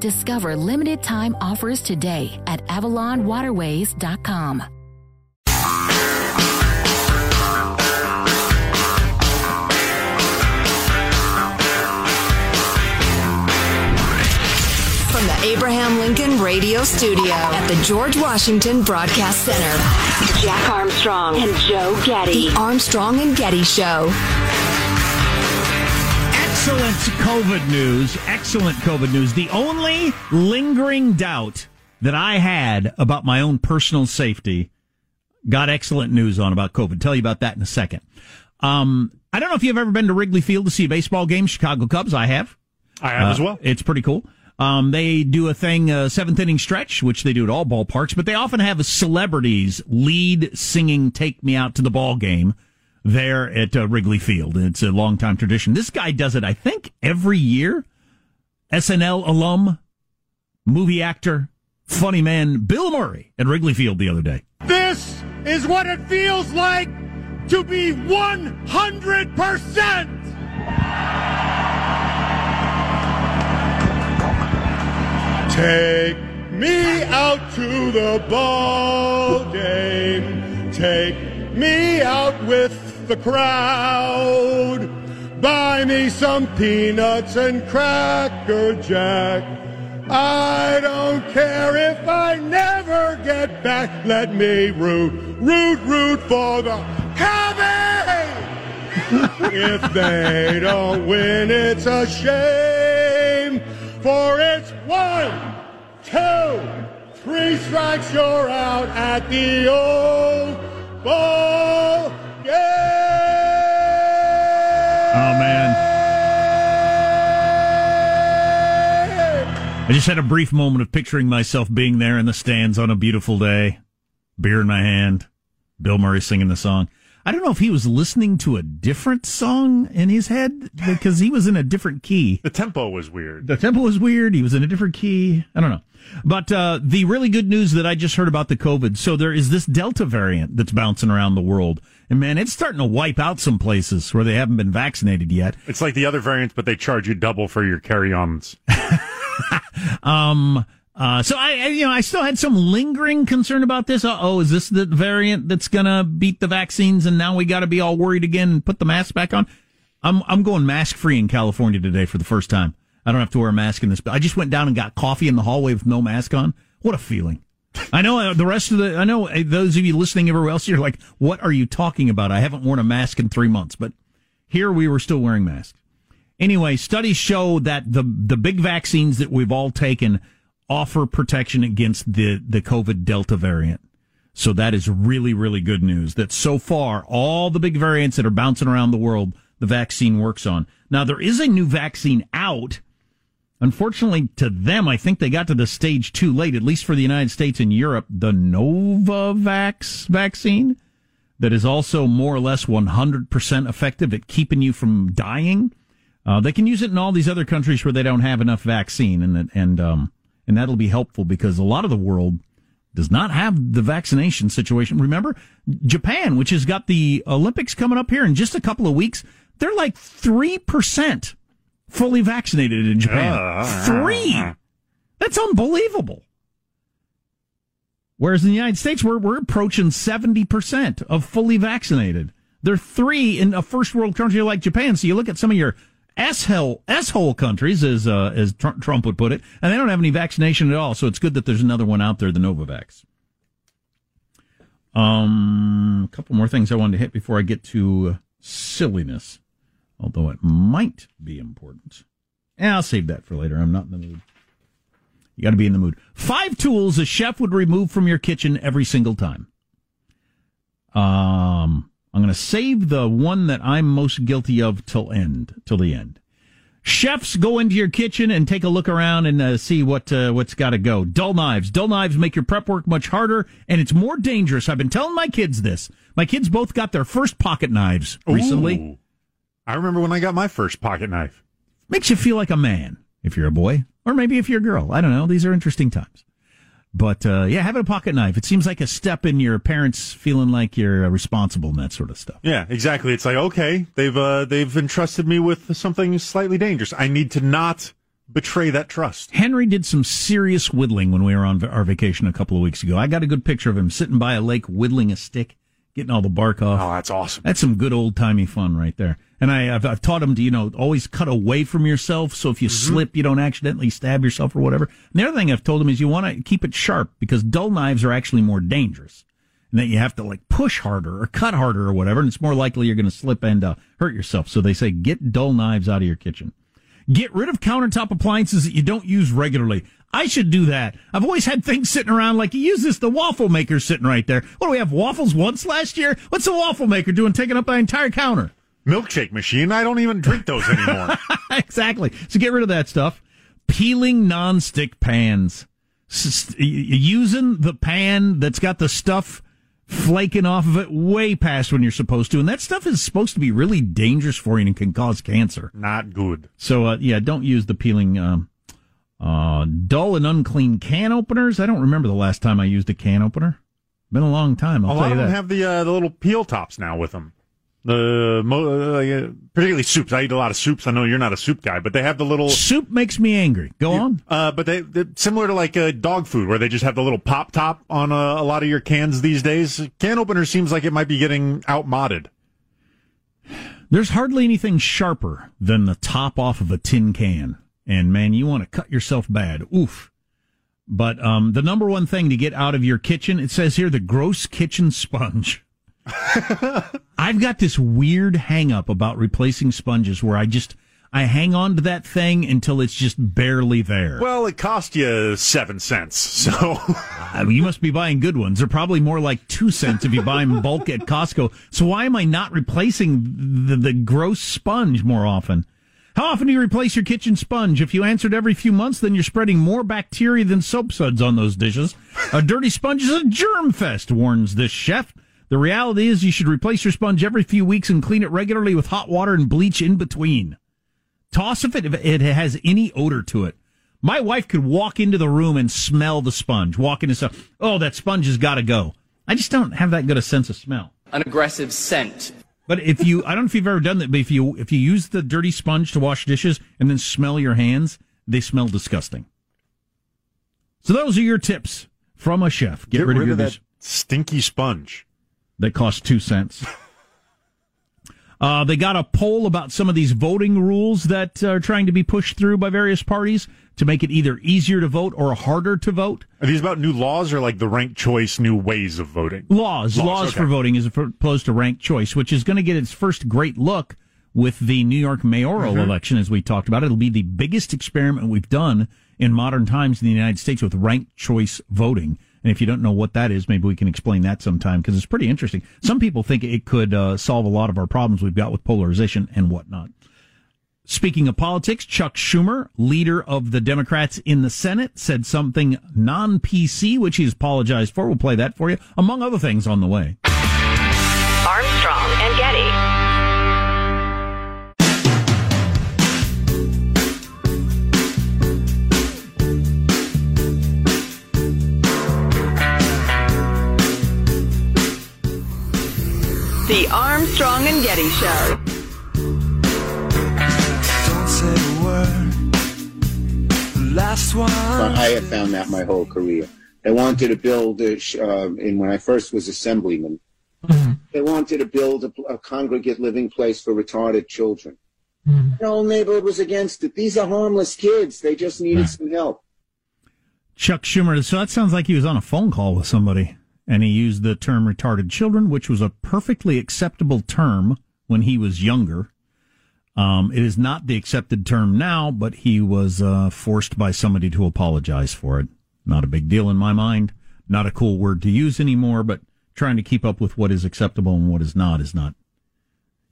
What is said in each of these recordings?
Discover limited time offers today at avalonwaterways.com. From the Abraham Lincoln Radio Studio at the George Washington Broadcast Center, Jack Armstrong and Joe Getty. The Armstrong and Getty Show. Excellent COVID news. Excellent COVID news. The only lingering doubt that I had about my own personal safety got excellent news on about COVID. Tell you about that in a second. Um, I don't know if you've ever been to Wrigley Field to see a baseball game, Chicago Cubs. I have. I have Uh, as well. It's pretty cool. Um, they do a thing, uh, seventh inning stretch, which they do at all ballparks, but they often have celebrities lead singing "Take Me Out to the Ball Game" there at uh, Wrigley Field. It's a long time tradition. This guy does it, I think, every year. SNL alum, movie actor, funny man, Bill Murray at Wrigley Field the other day. This is what it feels like to be 100%. Take me out to the ball game. Take me out with the crowd. Buy me some peanuts and cracker jack. I don't care if I never get back. Let me root, root, root for the Cubbies. if they don't win, it's a shame. For it's one, two, three strikes, you're out at the old ball. Oh man. I just had a brief moment of picturing myself being there in the stands on a beautiful day, beer in my hand, Bill Murray singing the song. I don't know if he was listening to a different song in his head because he was in a different key. The tempo was weird. The tempo was weird. He was in a different key. I don't know. But uh, the really good news that I just heard about the COVID. So there is this Delta variant that's bouncing around the world. And man, it's starting to wipe out some places where they haven't been vaccinated yet. It's like the other variants, but they charge you double for your carry-ons. Um, uh, so I, I, you know, I still had some lingering concern about this. Uh oh, is this the variant that's gonna beat the vaccines and now we gotta be all worried again and put the mask back on? I'm, I'm going mask free in California today for the first time. I don't have to wear a mask in this, I just went down and got coffee in the hallway with no mask on. What a feeling. I know uh, the rest of the, I know uh, those of you listening everywhere else, you're like, what are you talking about? I haven't worn a mask in three months, but here we were still wearing masks. Anyway, studies show that the the big vaccines that we've all taken offer protection against the the COVID Delta variant. So that is really really good news. That so far all the big variants that are bouncing around the world, the vaccine works on. Now there is a new vaccine out. Unfortunately, to them, I think they got to the stage too late. At least for the United States and Europe, the Novavax vaccine that is also more or less 100% effective at keeping you from dying. Uh, they can use it in all these other countries where they don't have enough vaccine, and and um, and that'll be helpful because a lot of the world does not have the vaccination situation. Remember, Japan, which has got the Olympics coming up here in just a couple of weeks, they're like 3% fully vaccinated in Japan. Uh, Three! That's unbelievable. Whereas in the United States, we're, we're approaching 70% of fully vaccinated. There are three in a first world country like Japan. So you look at some of your S-hole, S-hole countries, as, uh, as Tr- Trump would put it, and they don't have any vaccination at all. So it's good that there's another one out there, the Novavax. Um, a couple more things I wanted to hit before I get to uh, silliness, although it might be important. I'll save that for later. I'm not in the mood. You got to be in the mood. Five tools a chef would remove from your kitchen every single time. Um, I'm going to save the one that I'm most guilty of till end, till the end. Chefs go into your kitchen and take a look around and uh, see what uh, what's got to go. Dull knives. Dull knives make your prep work much harder and it's more dangerous. I've been telling my kids this. My kids both got their first pocket knives recently. Ooh. I remember when I got my first pocket knife. Makes you feel like a man if you're a boy, or maybe if you're a girl. I don't know. These are interesting times. But uh, yeah, having a pocket knife, it seems like a step in your parents feeling like you're uh, responsible and that sort of stuff. Yeah, exactly. It's like okay, they've uh, they've entrusted me with something slightly dangerous. I need to not betray that trust. Henry did some serious whittling when we were on our vacation a couple of weeks ago. I got a good picture of him sitting by a lake whittling a stick, getting all the bark off. Oh, that's awesome. That's some good old timey fun right there. And I, have I've taught them to, you know, always cut away from yourself. So if you Mm-hmm. slip, you don't accidentally stab yourself or whatever. And the other thing I've told them is you want to keep it sharp because dull knives are actually more dangerous. And that you have to like push harder or cut harder or whatever. And it's more likely you're going to slip and uh, hurt yourself. So they say get dull knives out of your kitchen. Get rid of countertop appliances that you don't use regularly. I should do that. I've always had things sitting around like you use this, the waffle maker sitting right there. What do we have waffles once last year? What's the waffle maker doing taking up my entire counter? Milkshake machine. I don't even drink those anymore. exactly. So get rid of that stuff. Peeling nonstick pans. S- using the pan that's got the stuff flaking off of it way past when you're supposed to. And that stuff is supposed to be really dangerous for you and can cause cancer. Not good. So, uh, yeah, don't use the peeling, um, uh, dull and unclean can openers. I don't remember the last time I used a can opener. Been a long time. I'll a lot of them that. have the uh, the little peel tops now with them. The uh, particularly soups. I eat a lot of soups. I know you're not a soup guy, but they have the little. Soup makes me angry. Go on. Uh, but they they're similar to like uh, dog food, where they just have the little pop top on uh, a lot of your cans these days. Can opener seems like it might be getting outmoded. There's hardly anything sharper than the top off of a tin can. And man, you want to cut yourself bad. Oof. But um, the number one thing to get out of your kitchen, it says here, the gross kitchen sponge. I've got this weird hang up about replacing sponges where I just I hang on to that thing until it's just barely there. Well, it cost you seven cents, so I mean, you must be buying good ones. They're probably more like two cents if you buy them in bulk at Costco. So why am I not replacing the, the gross sponge more often? How often do you replace your kitchen sponge? If you answered every few months, then you're spreading more bacteria than soap suds on those dishes. A dirty sponge is a germ fest, warns this chef. The reality is you should replace your sponge every few weeks and clean it regularly with hot water and bleach in between. Toss if it, if it has any odor to it. My wife could walk into the room and smell the sponge. Walk into stuff. Oh, that sponge has got to go. I just don't have that good a sense of smell. An aggressive scent. But if you, I don't know if you've ever done that, but if you, if you use the dirty sponge to wash dishes and then smell your hands, they smell disgusting. So those are your tips from a chef. Get, rid, of your that dish stinky sponge. That cost two cents. Uh, they got a poll about some of these voting rules that are trying to be pushed through by various parties to make it either easier to vote or harder to vote. Are these about new laws or like the ranked choice, new ways of voting? Laws, laws, okay. for voting as opposed to ranked choice, which is going to get its first great look with the New York mayoral Mm-hmm. election, as we talked about. It'll be the biggest experiment we've done in modern times in the United States with ranked choice voting. And if you don't know what that is, maybe we can explain that sometime because it's pretty interesting. Some people think it could uh, solve a lot of our problems we've got with polarization and whatnot. Speaking of politics, Chuck Schumer, leader of the Democrats in the Senate, said something non PC, which he's apologized for. We'll play that for you, among other things on the way. Armstrong The Armstrong and Getty Show. Don't say a word. Last one. I have found that my whole career. They wanted to build, a, sh- uh, in when I first was assemblyman, they wanted to build a, a congregate living place for retarded children. The whole neighborhood was against it. These are harmless kids. They just needed some help. Chuck Schumer. So that sounds like he was on a phone call with somebody and he used the term retarded children, which was a perfectly acceptable term when he was younger. Um, it is not the accepted term now, but he was uh, forced by somebody to apologize for it. Not a big deal in my mind. Not a cool word to use anymore, but trying to keep up with what is acceptable and what is not is not.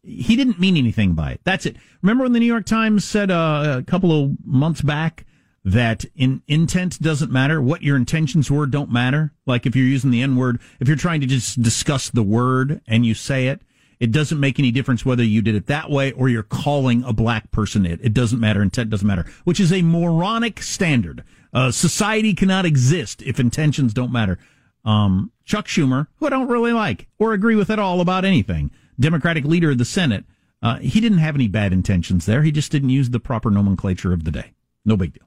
He didn't mean anything by it. That's it. Remember when the New York Times said uh, a couple of months back that in intent doesn't matter. What your intentions were don't matter. Like if you're using the N word, if you're trying to just discuss the word and you say it, it doesn't make any difference whether you did it that way or you're calling a black person it. It doesn't matter. Intent doesn't matter, which is a moronic standard. Uh, society cannot exist if intentions don't matter. Um, Chuck Schumer, who I don't really like or agree with at all about anything, Democratic leader of the Senate, uh, he didn't have any bad intentions there. He just didn't use the proper nomenclature of the day. No big deal.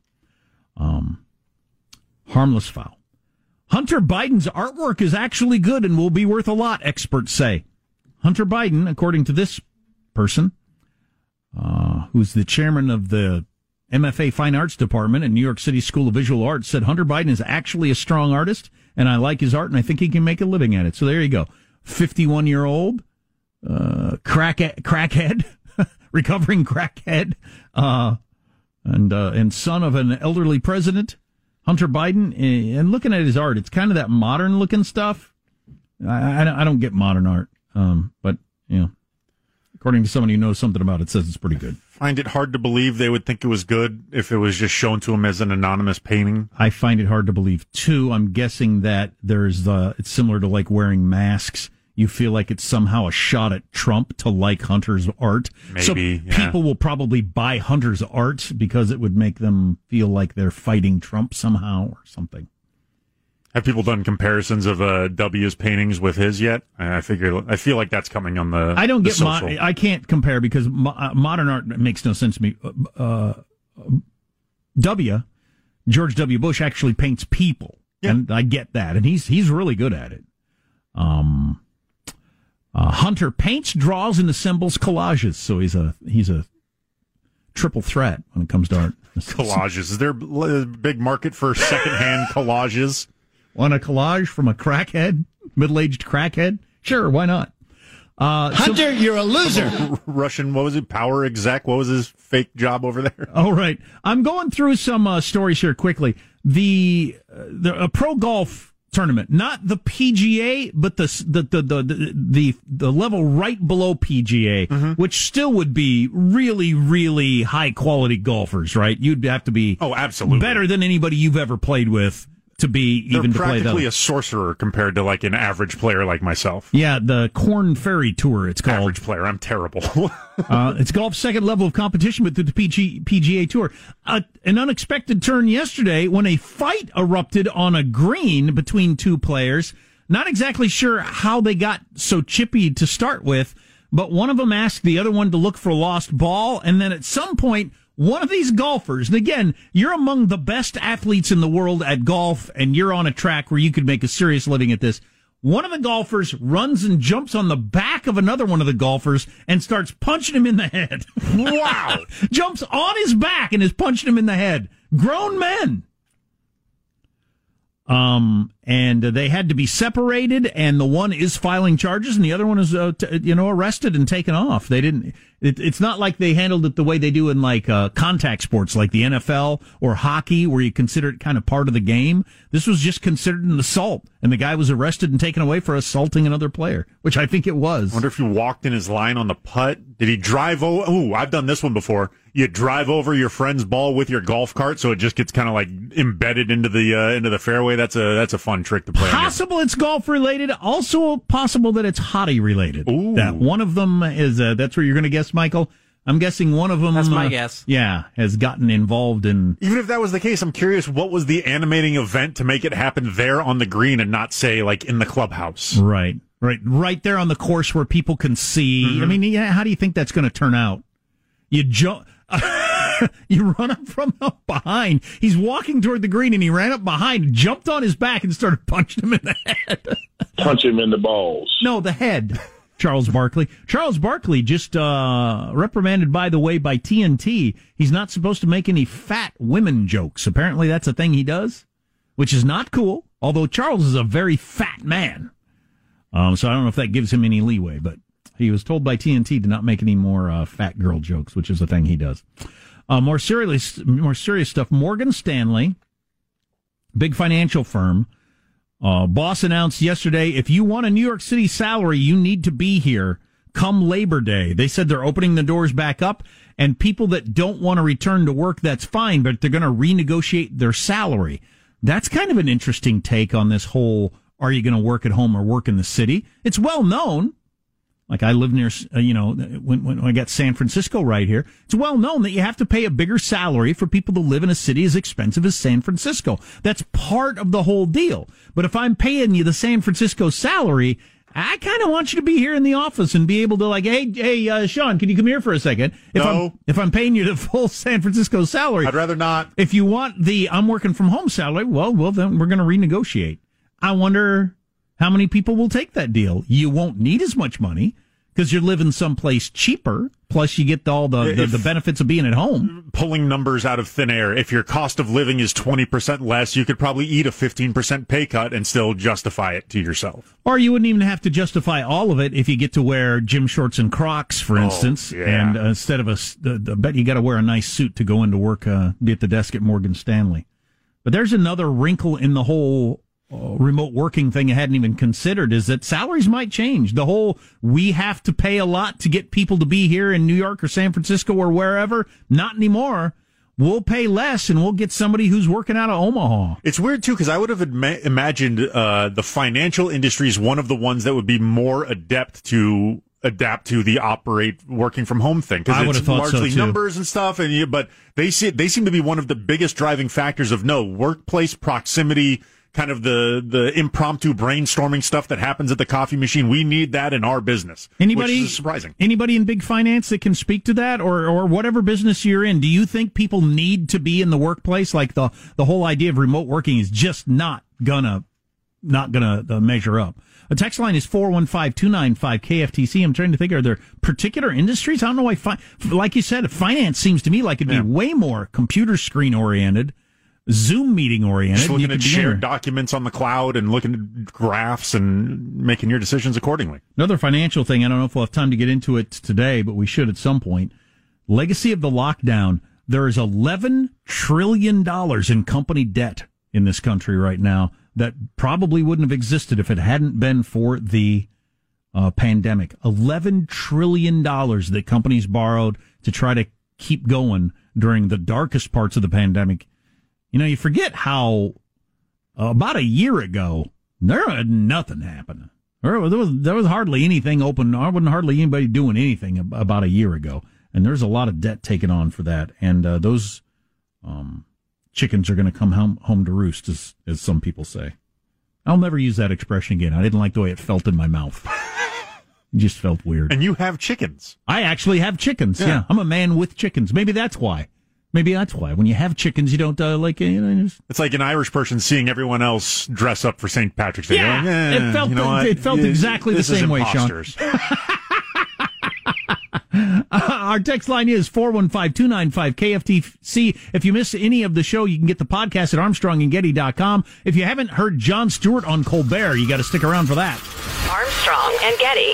Um, harmless foul. Hunter Biden's artwork is actually good and will be worth a lot, experts say. Hunter Biden, according to this person, uh, who's the chairman of the MFA Fine Arts Department at New York City School of Visual Arts, said Hunter Biden is actually a strong artist, and I like his art, and I think he can make a living at it. So there you go. 51 year old, uh, crack, crackhead, recovering crackhead, uh, and, uh, and son of an elderly president, Hunter Biden. And looking at his art, it's kind of that modern looking stuff. I, I, I don't get modern art. Um, but, you know, according to somebody who knows something about it, says it's pretty good. Find it hard to believe they would think it was good if it was just shown to them as an anonymous painting. I find it hard to believe too. I'm guessing that there's the it's similar to like wearing masks. You feel like it's somehow a shot at Trump to like Hunter's art. Maybe, so yeah. people will probably buy Hunter's art because it would make them feel like they're fighting Trump somehow or something. Have people done comparisons of uh, W's paintings with his yet? I figure I feel like that's coming on the. I don't the get. Mo- I can't compare because mo- uh, modern art makes no sense to me. Uh, w. George W. Bush actually paints people, and I get that, and he's he's really good at it. Um, uh, Hunter paints, draws, and assembles collages, so he's a he's a triple threat when it comes to art. collages. Is there a big market for secondhand collages? Want a collage from a crackhead, middle aged crackhead? Sure, why not? Uh, so- Hunter, you're a loser. Russian, what was it? Power exec. What was his fake job over there? All right, I'm going through some uh, stories here quickly. The uh, the a pro golf tournament, not the PGA, but the the the the the, the level right below PGA, mm-hmm. which still would be really really high quality golfers, right? You'd have to be Oh, absolutely. better than anybody you've ever played with to be They're even to play practically a sorcerer compared to like an average player like myself. yeah the Korn Ferry Tour. It's called. Average player. I'm terrible. Uh, it's golf's second level of competition with the PG, PGA Tour. Uh, an unexpected turn yesterday when a fight erupted on a green between two players. Not exactly sure how they got so chippy to start with, but one of them asked the other one to look for a lost ball, and then at some point, one of these golfers, and again, you're among the best athletes in the world at golf, and you're on a track where you could make a serious living at this. One of the golfers runs and jumps on the back of another one of the golfers and starts punching him in the head. wow. jumps on his back and is punching him in the head. Grown men. Um, and uh, they had to be separated, and the one is filing charges, and the other one is, uh, t- you know, arrested and taken off. They didn't. It, it's not like they handled it the way they do in like uh, contact sports, like the NFL or hockey, where you consider it kind of part of the game. This was just considered an assault, and the guy was arrested and taken away for assaulting another player, which I think it was. I wonder if he walked in his line on the putt. Did he drive over? Ooh, I've done this one before. You drive over your friend's ball with your golf cart, so it just gets kind of like embedded into the uh, into the fairway. That's a that's a fun trick to play. Possible it's golf related. Also possible that it's hottie related. That one of them is. Uh, that's where you're going to guess, Michael. I'm guessing one of them. That's my uh, guess. Yeah, has gotten involved in. Even if that was the case, I'm curious what was the animating event to make it happen there on the green and not say like in the clubhouse. Right. Right, right there on the course where people can see. Mm-hmm. I mean, yeah, how do you think that's going to turn out? You jump, you run up from up behind. He's walking toward the green, and he ran up behind, jumped on his back, and started punching him in the head. Punch him in the balls. No, the head. Charles Barkley. Charles Barkley just uh, reprimanded, by the way, by TNT. He's not supposed to make any fat women jokes. Apparently, that's a thing he does, which is not cool. Although Charles is a very fat man, um, so I don't know if that gives him any leeway. But he was told by TNT to not make any more uh, fat girl jokes, which is a thing he does. Uh, more serious, more serious stuff. Morgan Stanley, big financial firm. Uh, boss announced yesterday if you want a New York City salary, you need to be here come Labor Day. They said they're opening the doors back up, and people that don't want to return to work, that's fine, but they're going to renegotiate their salary. That's kind of an interesting take on this whole are you going to work at home or work in the city? It's well known. Like I live near, uh, you know, when, when I got San Francisco right here, it's well known that you have to pay a bigger salary for people to live in a city as expensive as San Francisco. That's part of the whole deal. But if I'm paying you the San Francisco salary, I kind of want you to be here in the office and be able to like, hey, hey, uh, Sean, can you come here for a second? If No. I'm if I'm paying you the full San Francisco salary, I'd rather not. if you want the I'm working from home salary, well, well, then we're going to renegotiate. I wonder how many people will take that deal. You won't need as much money because you're living someplace cheaper. Plus, you get all the, the, the benefits of being at home. Pulling numbers out of thin air. If your cost of living is 20% less, you could probably eat a 15% pay cut and still justify it to yourself. Or you wouldn't even have to justify all of it if you get to wear gym shorts and Crocs, for instance. Oh, yeah. And uh, instead of a, s- the, the, I bet you got to wear a nice suit to go into work, uh, be at the desk at Morgan Stanley. But there's another wrinkle in the whole remote working thing I hadn't even considered is that salaries might change. The whole we have to pay a lot to get people to be here in New York or San Francisco or wherever. Not anymore. We'll pay less and we'll get somebody who's working out of Omaha. It's weird too because I would have ima- imagined uh, the financial industry is one of the ones that would be more adept to adapt to the operate working from home thing because it's thought so, largely numbers and stuff. And you, but they see they seem to be one of the biggest driving factors of no workplace proximity. Kind of the the impromptu brainstorming stuff that happens at the coffee machine. We need that in our business. Anybody surprising? Anybody in big finance that can speak to that, or or whatever business you're in? Do you think people need to be in the workplace? Like the the whole idea of remote working is just not gonna not gonna uh, measure up. A text line is 415-295 KFTC. I'm trying to think, are there particular industries? I don't know why, fi- like you said, finance seems to me like it'd be way more computer screen oriented, Zoom meeting oriented. Just looking at shared documents on the cloud and looking at graphs and making your decisions accordingly. Another financial thing, I don't know if we'll have time to get into it today, but we should at some point. Legacy of the lockdown. There is $11 trillion in company debt in this country right now that probably wouldn't have existed if it hadn't been for the uh, pandemic. $11 trillion that companies borrowed to try to keep going during the darkest parts of the pandemic. You know, you forget how uh, about a year ago, there had nothing happened. There was, there was there was hardly anything open. There wasn't hardly anybody doing anything about a year ago, and there's a lot of debt taken on for that. And uh, those um, chickens are going to come home home to roost, as as some people say. I'll never use that expression again. I didn't like the way it felt in my mouth. It just felt weird. And you have chickens. I actually have chickens. Yeah. Yeah. I'm a man with chickens. Maybe that's why. Maybe that's why. When you have chickens, you don't uh, like you know. Just, It's like an Irish person seeing everyone else dress up for St. Patrick's Day. Yeah, like, eh, it felt you know the- what? it felt This- exactly the this is same way, Sean. imposters. Our text line is 415-295-KFTC. If you miss any of the show, you can get the podcast at armstrongandgetty.com. If you haven't heard Jon Stewart on Colbert, you got to stick around for that. Armstrong and Getty.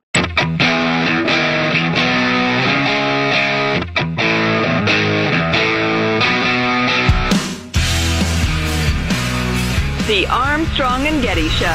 The Armstrong and Getty Show.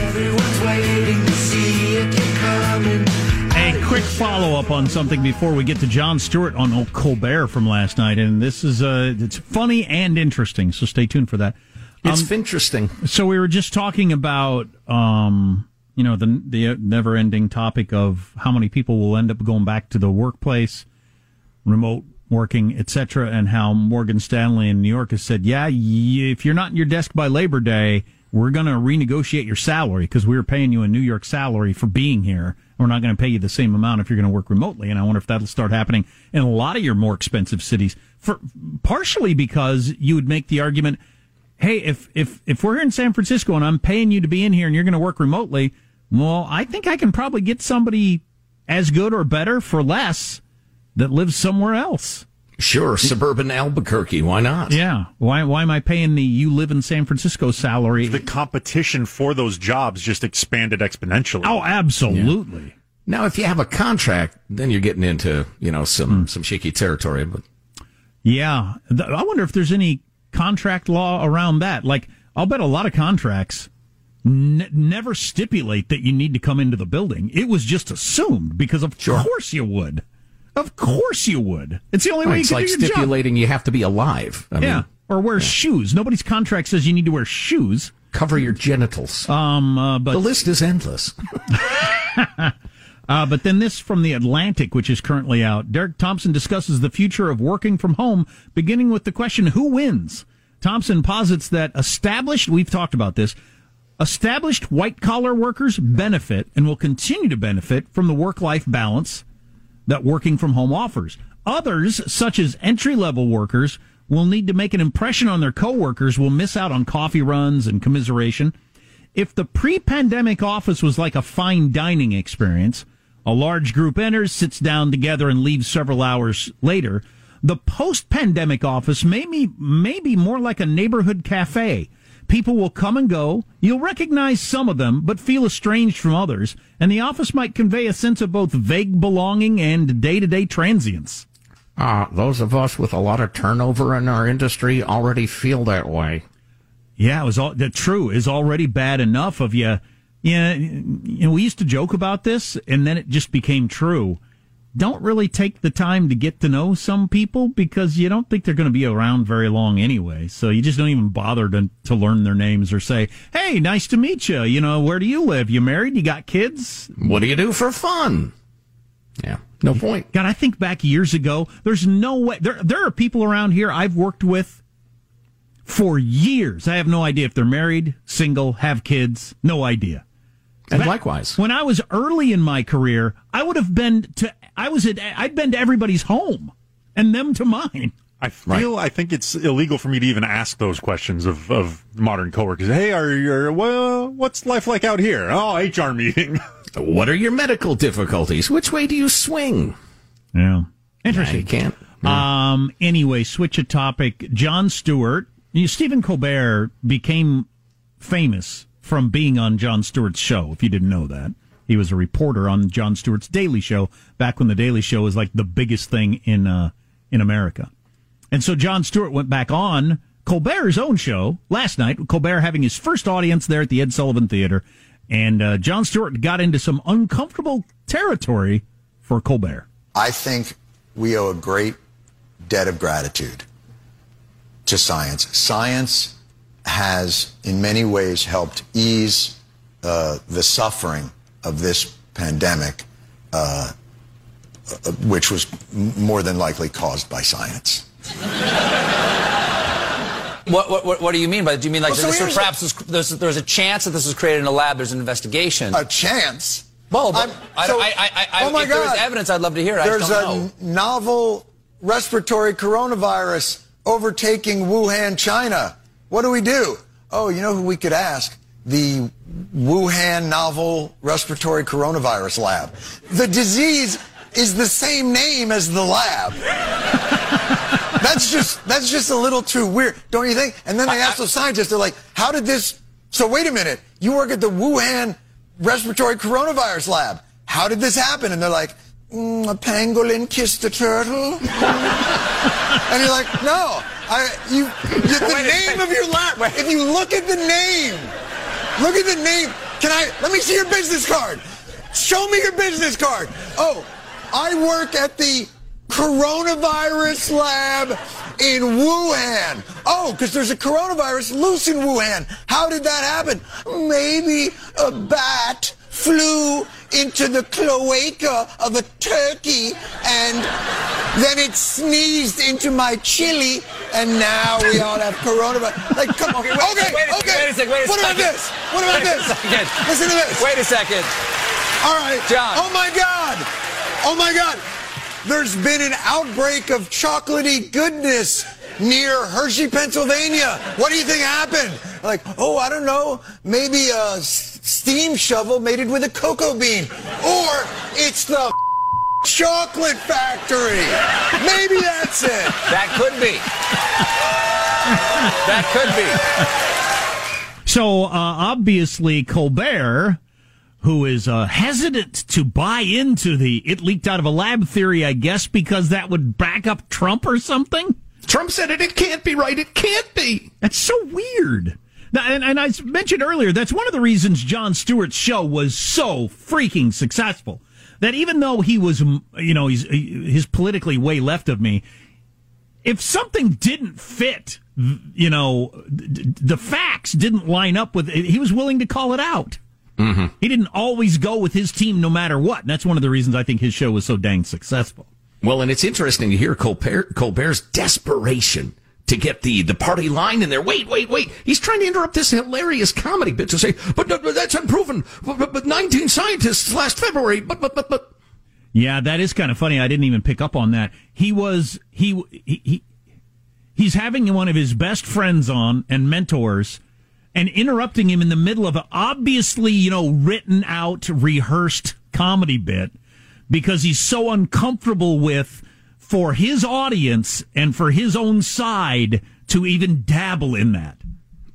Everyone's waiting to see if you're coming. A quick follow up on something before we get to Jon Stewart on old Colbert from last night, and this is uh, it's funny and interesting. So stay tuned for that. It's interesting. So we were just talking about, um, you know, the the never ending topic of how many people will end up going back to the workplace, remote working, etc., and how Morgan Stanley in New York has said, yeah, if you're not in your desk by Labor Day, we're going to renegotiate your salary because we were paying you a New York salary for being here. We're not going to pay you the same amount if you're going to work remotely. And I wonder if that'll start happening in a lot of your more expensive cities. For partially because you would make the argument, hey, if if if we're here in San Francisco and I'm paying you to be in here and you're going to work remotely, well, I think I can probably get somebody as good or better for less that lives somewhere else. Sure, suburban Albuquerque. Why not? Yeah. Why why am I paying the you live in San Francisco salary? The competition for those jobs just expanded exponentially. Oh, absolutely. Now, if you have a contract, then you're getting into you know some hmm. some shaky territory. But Yeah. Th- I wonder if there's any contract law around that. Like, I'll bet a lot of contracts n- never stipulate that you need to come into the building. It was just assumed because of course you would. Of course you would. It's the only way you can like do your job. stipulating you have to be alive. I yeah. mean, or wear shoes. Nobody's contract says you need to wear shoes. cover your genitals. Um, uh, but the list is endless. Uh, but then this from the Atlantic, which is currently out. Derek Thompson discusses the future of working from home, beginning with the question, who wins? Thompson posits that established, we've talked about this, established white collar workers benefit and will continue to benefit from the work life balance that working from home offers. Others, such as entry level workers, will need to make an impression on their coworkers, will miss out on coffee runs and commiseration. If the pre pandemic office was like a fine dining experience, a large group enters, sits down together, and leaves several hours later, the post pandemic office may be, may be more like a neighborhood cafe. People will come and go. You'll recognize some of them, but feel estranged from others. And the office might convey a sense of both vague belonging and day to day transience. Uh, those of us with a lot of turnover in our industry already feel that way. Yeah, it was all the true is already bad enough of you. Yeah, you know, we used to joke about this, and then it just became true. Don't really take the time to get to know some people because you don't think they're going to be around very long anyway. So you just don't even bother to to learn their names or say, "Hey, nice to meet you." You know, where do you live? You married? You got kids? What do you do for fun? Yeah, no point. God, I think back years ago. There's no way there there are people around here I've worked with for years. I have no idea if they're married, single, have kids, no idea. And likewise. when I was early in my career, I would have been to I was at I'd been to everybody's home and them to mine. I feel I think it's illegal for me to even ask those questions of, of modern coworkers. Hey, are you well? What's life like out here? Oh, HR meeting. What are your medical difficulties? Which way do you swing? Yeah. Interesting. you can't. Um. Anyway, switch a topic. Jon Stewart, you- know, Stephen Colbert became famous from being on Jon Stewart's show. If you didn't know that, he was a reporter on Jon Stewart's Daily Show back when the Daily Show was like the biggest thing in uh, in America. And so Jon Stewart went back on Colbert's own show last night. Colbert having his first audience there at the Ed Sullivan Theater, and uh, Jon Stewart got into some uncomfortable territory for Colbert. I think we owe a great debt of gratitude to science. Science has, in many ways, helped ease uh, the suffering of this pandemic, uh, uh, which was more than likely caused by science. What, what, what, do you mean by that? Do you mean like Well, so this perhaps there's, there's a chance that this was created in a lab, there's an investigation? A chance? Well, but I, so- I, I, I, oh my if God. evidence, I'd love to hear it. There's a know. novel respiratory coronavirus overtaking Wuhan, China. What do we do? Oh, you know who we could ask? The Wuhan Novel Respiratory Coronavirus Lab. The disease is the same name as the lab. that's just that's just a little too weird, don't you think? And then they ask the scientists, they're like, "How did this?" So wait a minute, you work at the Wuhan Respiratory Coronavirus Lab. How did this happen? And they're like, mm, "A pangolin kissed a turtle." and you're like, "No, I you, you the name of your lab. If you look at the name, look at the name. Can I? Let me see your business card. Show me your business card. Oh, I work at the coronavirus lab in Wuhan. Oh, because there's a coronavirus loose in Wuhan. How did that happen? Maybe a bat flew into the cloaca of a turkey and then it sneezed into my chili and now we all have coronavirus. Like, come on. Okay, Okay, wait, okay. wait a second, wait a what about this? What about Wait this? second. Listen to this. Wait a second. All right. John. Oh my God. Oh my God. There's been an outbreak of chocolatey goodness near Hershey, Pennsylvania. What do you think happened? Like, oh, I don't know. Maybe a steam shovel mated with a cocoa bean. Or it's the chocolate factory. Maybe that's it. That could be. that could be. So uh, obviously Colbert, who is uh, hesitant to buy into the it leaked out of a lab theory, I guess because that would back up Trump or something. Trump said it. It can't be right. It can't be. That's so weird. Now, and, and I mentioned earlier, that's one of the reasons Jon Stewart's show was so freaking successful. That even though he was, you know, he's he's politically way left of me, if something didn't fit, you know, the facts didn't line up with, he was willing to call it out. Mm-hmm. He didn't always go with his team no matter what. And that's one of the reasons I think his show was so dang successful. Well, and it's interesting to hear Colbert, Colbert's desperation to get the, the party line in there. Wait, wait, wait. He's trying to interrupt this hilarious comedy bit to say, but, no, but that's unproven. But, but, but 19 scientists last February. But, but, but, but. Yeah, that is kind of funny. I didn't even pick up on that. He was he he, he he's having one of his best friends on and mentors and interrupting him in the middle of an obviously, you know, written out, rehearsed comedy bit because he's so uncomfortable with for his audience and for his own side to even dabble in that.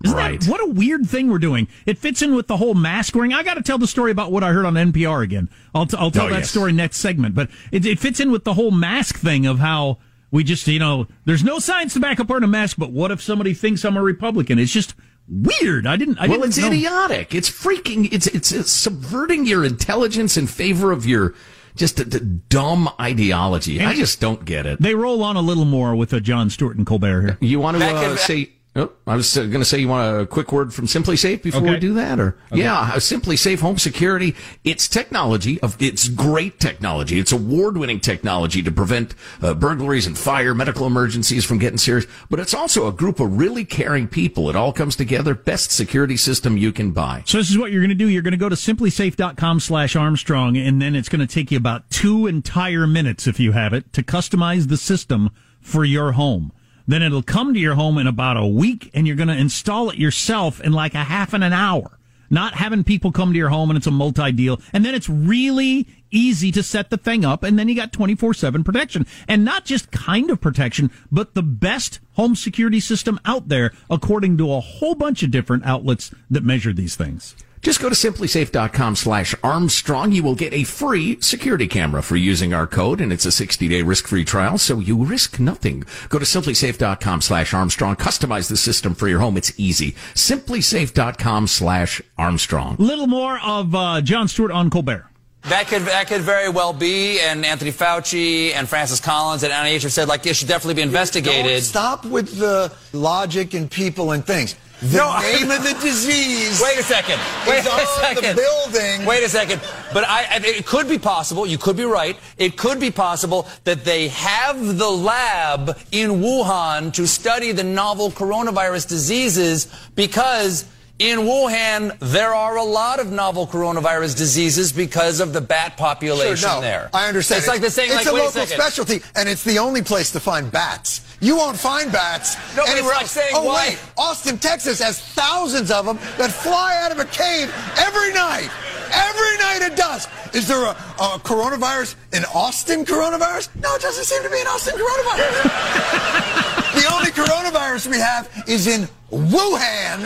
Isn't Right. that what a weird thing we're doing? It fits in with the whole mask wearing. I got to tell the story about what I heard on NPR again. I'll, t- I'll tell Oh, that yes. story next segment, but it, it fits in with the whole mask thing of how we just, you know, there's no science to back up wearing a mask, but what if somebody thinks I'm a Republican? It's just weird. I didn't, I well, didn't it's know. idiotic. It's freaking, it's, it's, it's subverting your intelligence in favor of your just a, a dumb ideology. I just don't get it. They roll on a little more with uh, Jon Stewart and Colbert here. You want to That uh, say, Oh, I was going to say you want a quick word from SimpliSafe before Okay. we do that, or Okay. yeah, SimpliSafe Home Security. It's technology of it's great technology. It's award-winning technology to prevent uh, burglaries and fire, medical emergencies from getting serious. But it's also a group of really caring people. It all comes together. Best security system you can buy. So this is what you're going to do. You're going to go to simplisafe.com slash Armstrong, and then it's going to take you about two entire minutes, if you have it, to customize the system for your home. Then it'll come to your home in about a week, and you're going to install it yourself in like a half and an hour. Not having people come to your home and it's a multi deal. And then it's really easy to set the thing up, and then you got 24 7 protection. And not just kind of protection, but the best home security system out there, according to a whole bunch of different outlets that measure these things. Just go to simplisafe.com slash Armstrong. You will get a free security camera for using our code, and it's a 60 day risk free trial, so you risk nothing. Go to simplisafe.com slash Armstrong. Customize the system for your home. It's easy. Simplisafe.com slash Armstrong. Little more of uh, Jon Stewart on Colbert. That could that could very well be, and Anthony Fauci and Francis Collins and NIH have said like it should definitely be investigated. Don't stop with the logic and people and things. The No, name of the disease. Wait a second. Wait a second. the building. Wait a second. But I, I- it could be possible. You could be right. It could be possible that they have the lab in Wuhan to study the novel coronavirus diseases because. In Wuhan, there are a lot of novel coronavirus diseases because of the bat population Sure, no, there. I understand. It's like the saying, It's like, a local a specialty, and it's the only place to find bats. You won't find bats No, it's anywhere like else. saying oh why- wait, Austin, Texas has thousands of them that fly out of a cave every night. Every night at dusk. Is there a, a coronavirus, an Austin coronavirus? No, it doesn't seem to be an Austin coronavirus. the only coronavirus we have is in Wuhan.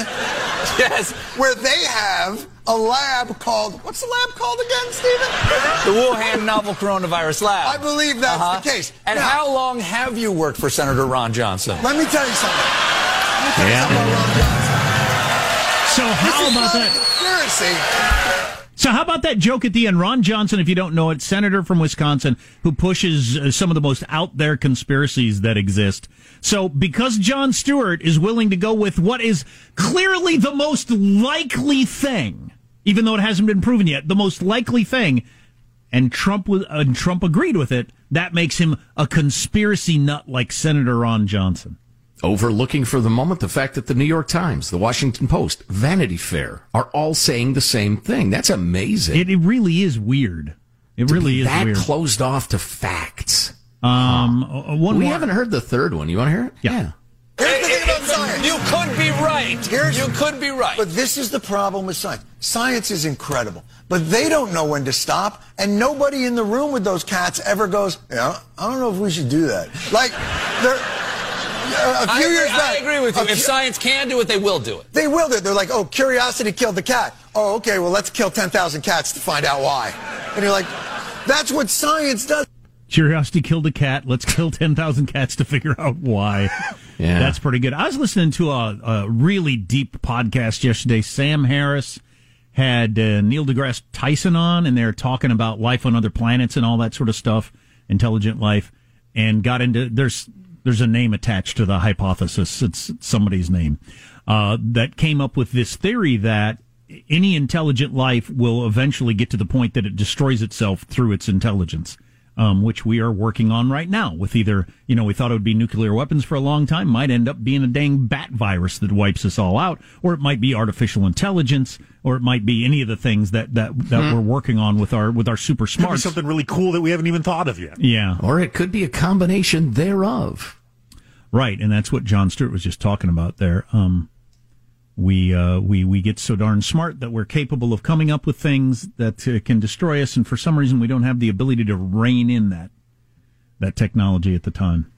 Yes. Where they have a lab called, what's the lab called again, Stephen? The Wuhan Novel Coronavirus Lab. I believe that's the uh-huh. case. And Now- how long have you worked for Senator Ron Johnson? Let me tell you something. Let me tell you something about Ron Johnson. So how This is about not a that? conspiracy. So how about that joke at the end? Ron Johnson, if you don't know it, senator from Wisconsin, who pushes uh, some of the most out there conspiracies that exist. So because Jon Stewart is willing to go with what is clearly the most likely thing, even though it hasn't been proven yet, the most likely thing, and Trump and Trump agreed with it, that makes him a conspiracy nut like Senator Ron Johnson. Overlooking for the moment the fact that the New York Times, the Washington Post, Vanity Fair are all saying the same thing. That's amazing. It, it really is weird. It To really be is that weird. closed off to facts. Um, uh, one we more. haven't heard the third one. You want to hear it? Yeah. Here's the thing about science. You could be right. Here's- you could be right. But this is the problem with science. Science is incredible, but they don't know when to stop, and nobody in the room with those cats ever goes, "Yeah, I don't know if we should do that." Like, they're a few I agree, years back. I agree with you. a If science can do it, they will do it. They will do it. They're like, oh, curiosity killed the cat. Oh, okay, well, let's kill 10,000 cats to find out why. And you're like, that's what science does. Curiosity killed a cat. Let's kill 10,000 cats to figure out why. Yeah. That's pretty good. I was listening to a, a really deep podcast yesterday. Sam Harris had uh, Neil deGrasse Tyson on, and they're talking about life on other planets and all that sort of stuff, intelligent life, and got into there's there's a name attached to the hypothesis. It's somebody's name uh, that came up with this theory that any intelligent life will eventually get to the point that it destroys itself through its intelligence um, which we are working on right now with either, you know, we thought it would be nuclear weapons for a long time, might end up being a dang bat virus that wipes us all out, or it might be artificial intelligence, or it might be any of the things that, that, that Hmm. we're working on with our, with our super Could be smarts. something really cool that we haven't even thought of yet. Yeah. Or it could be a combination thereof. Right. And that's what Jon Stewart was just talking about there. Um, we, uh, we, we get so darn smart that we're capable of coming up with things that uh, can destroy us. And for some reason, we don't have the ability to rein in that, that technology at the time.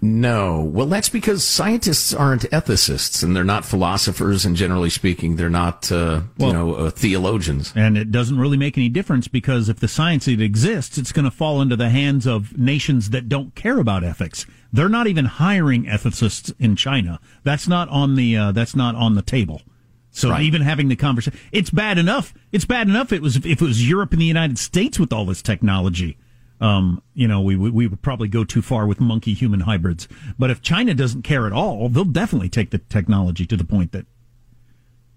No. Well, that's because scientists aren't ethicists and they're not philosophers, and generally speaking, they're not, uh, Well- you know, uh, theologians. And it doesn't really make any difference because if the science it exists, it's going to fall into the hands of nations that don't care about ethics. They're not even hiring ethicists in China. That's not on the uh, that's not on the table. So Right. even having the conversation, it's bad enough. It's bad enough. It was if it was Europe and the United States with all this technology. Um, you know, we, we would probably go too far with monkey human hybrids. But if China doesn't care at all, they'll definitely take the technology to the point that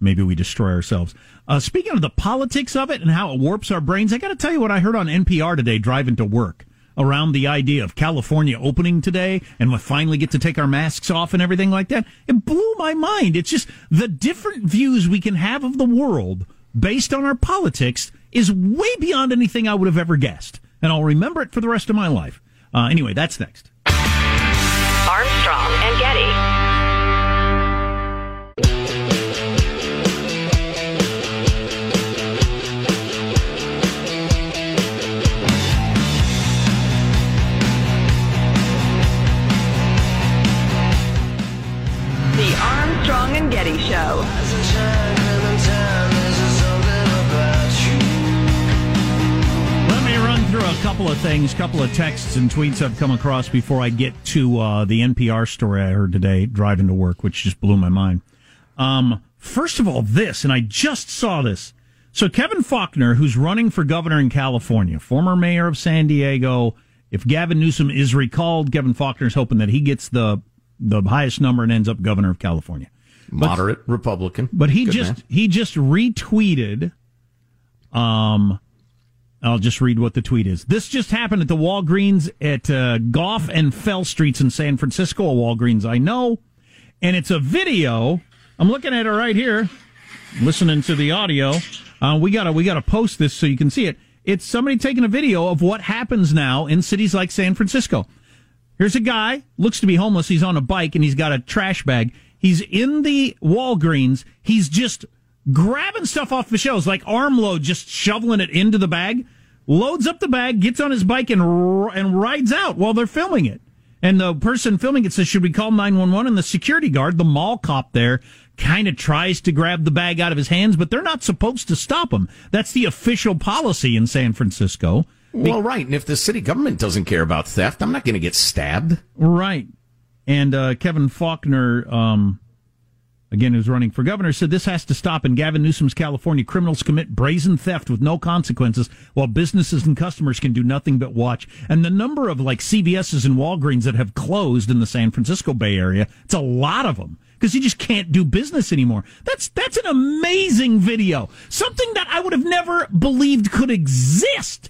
maybe we destroy ourselves. Uh, speaking of the politics of it and how it warps our brains, I got to tell you what I heard on NPR today driving to work around the idea of California opening today and we finally get to take our masks off and everything like that. It blew my mind. It's just the different views we can have of the world based on our politics is way beyond anything I would have ever guessed. And I'll remember it for the rest of my life. Uh, anyway, that's next. Armstrong and Getty. Couple of things, couple of texts and tweets I've come across before I get to uh, the NPR story I heard today driving to work, which just blew my mind. Um, first of all, this, and I just saw this. So Kevin Faulconer, who's running for governor in California, former mayor of San Diego. If Gavin Newsom is recalled, Kevin Faulconer is hoping that he gets the the highest number and ends up governor of California. Moderate Republican. But he Good just man. he just retweeted. Um, I'll just read what the tweet is. This just happened at the Walgreens at uh, Gough and Fell Streets in San Francisco. A Walgreens I know, and it's a video. I'm looking at it right here, listening to the audio. Uh, we gotta we gotta post this so you can see it. It's somebody taking a video of what happens now in cities like San Francisco. Here's a guy, looks to be homeless. He's on a bike and he's got a trash bag. He's in the Walgreens. He's just grabbing stuff off the shelves, like armload, just shoveling it into the bag. Loads up the bag, gets on his bike, and and rides out while they're filming it. And the person filming it says, "Should we call 911?" And the security guard, the mall cop there, kind of tries to grab the bag out of his hands, but they're not supposed to stop him. That's the official policy in San Francisco. Well, right. And if the city government doesn't care about theft, I'm not going to get stabbed. Right. And uh, Kevin Faulconer, um, again, who's running for governor, said this has to stop. In Gavin Newsom's California, criminals commit brazen theft with no consequences, while businesses and customers can do nothing but watch. And the number of like CVS's and Walgreens that have closed in the San Francisco Bay Area, it's a lot of them because you just can't do business anymore. That's that's an amazing video. Something that I would have never believed could exist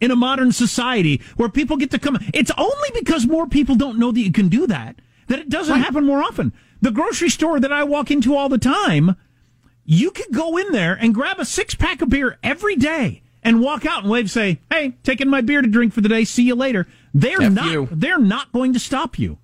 in a modern society where people get to come. It's only because more people don't know that you can do that that it doesn't happen more often. The grocery store that I walk into all the time, you could go in there and grab a six pack of beer every day and walk out and wave, say, "Hey, taking my beer to drink for the day. See you later." They're F not. you. They're not going to stop you.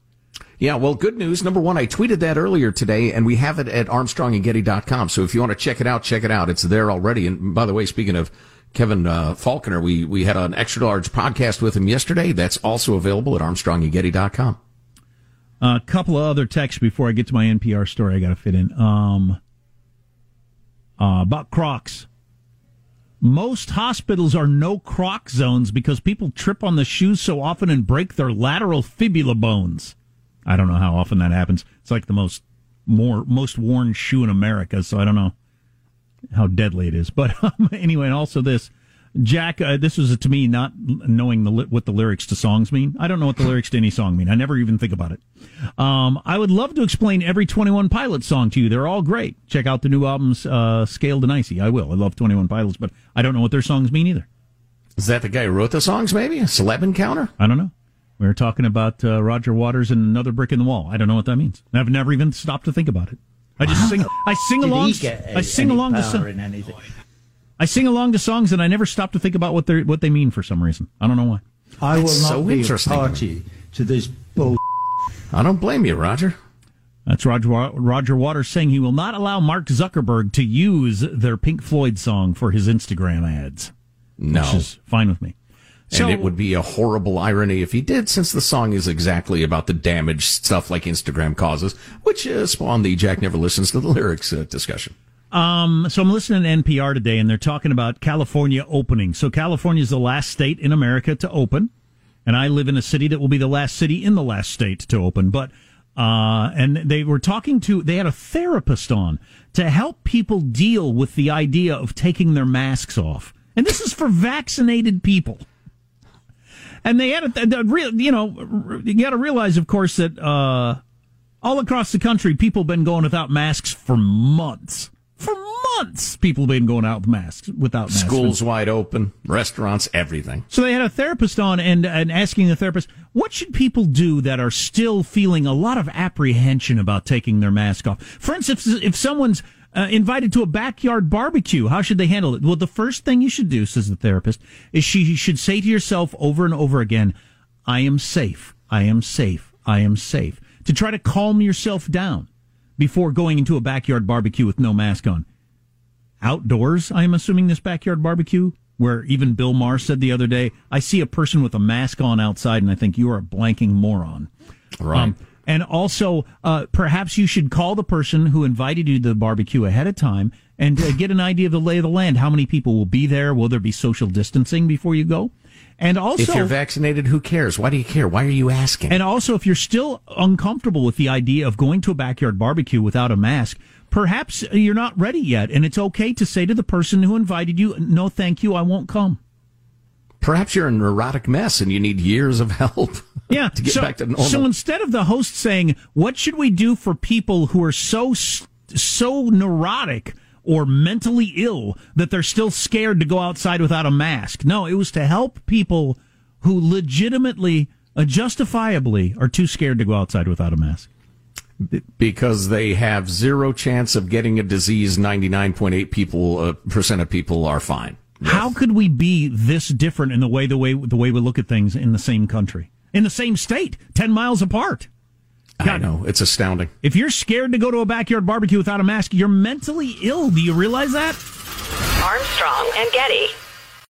Yeah, well, good news. Number one, I tweeted that earlier today, and we have it at armstrongandgetty.com. So if you want to check it out, check it out. It's there already. And by the way, speaking of Kevin uh, Faulconer, we, we had an extra large podcast with him yesterday. That's also available at armstrongandgetty.com. A couple of other texts before I get to my NPR story I got to fit in. Um, uh, about Crocs. Most hospitals are no Croc zones because people trip on the shoes so often and break their lateral fibula bones. I don't know how often that happens. It's like the most more most worn shoe in America, so I don't know how deadly it is. But um, anyway, and also this, Jack. Uh, this was to me not knowing the li- what the lyrics to songs mean. I don't know what the lyrics to any song mean. I never even think about it. Um, I would love to explain every Twenty One Pilots song to you. They're all great. Check out the new albums, uh, Scaled and Icy. I will. I love Twenty One Pilots, but I don't know what their songs mean either. Is that the guy who wrote the songs, maybe? A celeb encounter? I don't know. We were talking about uh, Roger Waters and another brick in the wall. I don't know what that means. I've never even stopped to think about it. I just sing. I sing Did along. get I sing along to power so- in anything? I sing along to songs, and I never stop to think about what they what they mean for some reason. I don't know why. I will That's not so be a party to this bull. I don't blame you, Roger. That's Roger Roger Waters saying he will not allow Mark Zuckerberg to use their Pink Floyd song for his Instagram ads. No. which is fine with me. and it would be a horrible irony if he did, since the song is exactly about the damage stuff like Instagram causes, which uh, spawned the Jack Never Listens to the Lyrics uh, discussion. Um, so I'm listening to NPR today, and they're talking about California opening. So California is the last state in America to open, and I live in a city that will be the last city in the last state to open. But uh, and they were talking to they had a therapist on to help people deal with the idea of taking their masks off, and this is for vaccinated people. And they had a, real, you know, you got to realize, of course, that uh, all across the country, people have been going without masks for months. For months, people have been going out with masks without masks. Schools wide open, restaurants, everything. So they had a therapist on and, and asking the therapist, what should people do that are still feeling a lot of apprehension about taking their mask off? For instance, if someone's uh, invited to a backyard barbecue, how should they handle it? Well, the first thing you should do, says the therapist, is she should say to yourself over and over again, I am safe. I am safe. I am safe. To try to calm yourself down before going into a backyard barbecue with no mask on. Outdoors, I am assuming this backyard barbecue, where even Bill Maher said the other day, I see a person with a mask on outside and I think you are a blanking moron. Right. Um, and also, uh, perhaps you should call the person who invited you to the barbecue ahead of time and uh, get an idea of the lay of the land. How many people will be there? Will there be social distancing before you go? And also, if you're vaccinated, who cares? Why do you care? Why are you asking? And also, if you're still uncomfortable with the idea of going to a backyard barbecue without a mask, perhaps you're not ready yet. And it's okay to say to the person who invited you, no, thank you, I won't come. Perhaps you're a neurotic mess and you need years of help. Yeah, to get so, back to normal. So instead of the host saying, "What should we do for people who are so so neurotic or mentally ill that they're still scared to go outside without a mask?" No, it was to help people who legitimately, uh, justifiably, are too scared to go outside without a mask because they have zero chance of getting a disease. Ninety nine point eight people uh, percent of people are fine. Yes. How could we be this different in the way the way the way we look at things in the same country? in the same state, 10 miles apart. God, I know. It's astounding. If you're scared to go to a backyard barbecue without a mask, you're mentally ill. Do you realize that? Armstrong and Getty.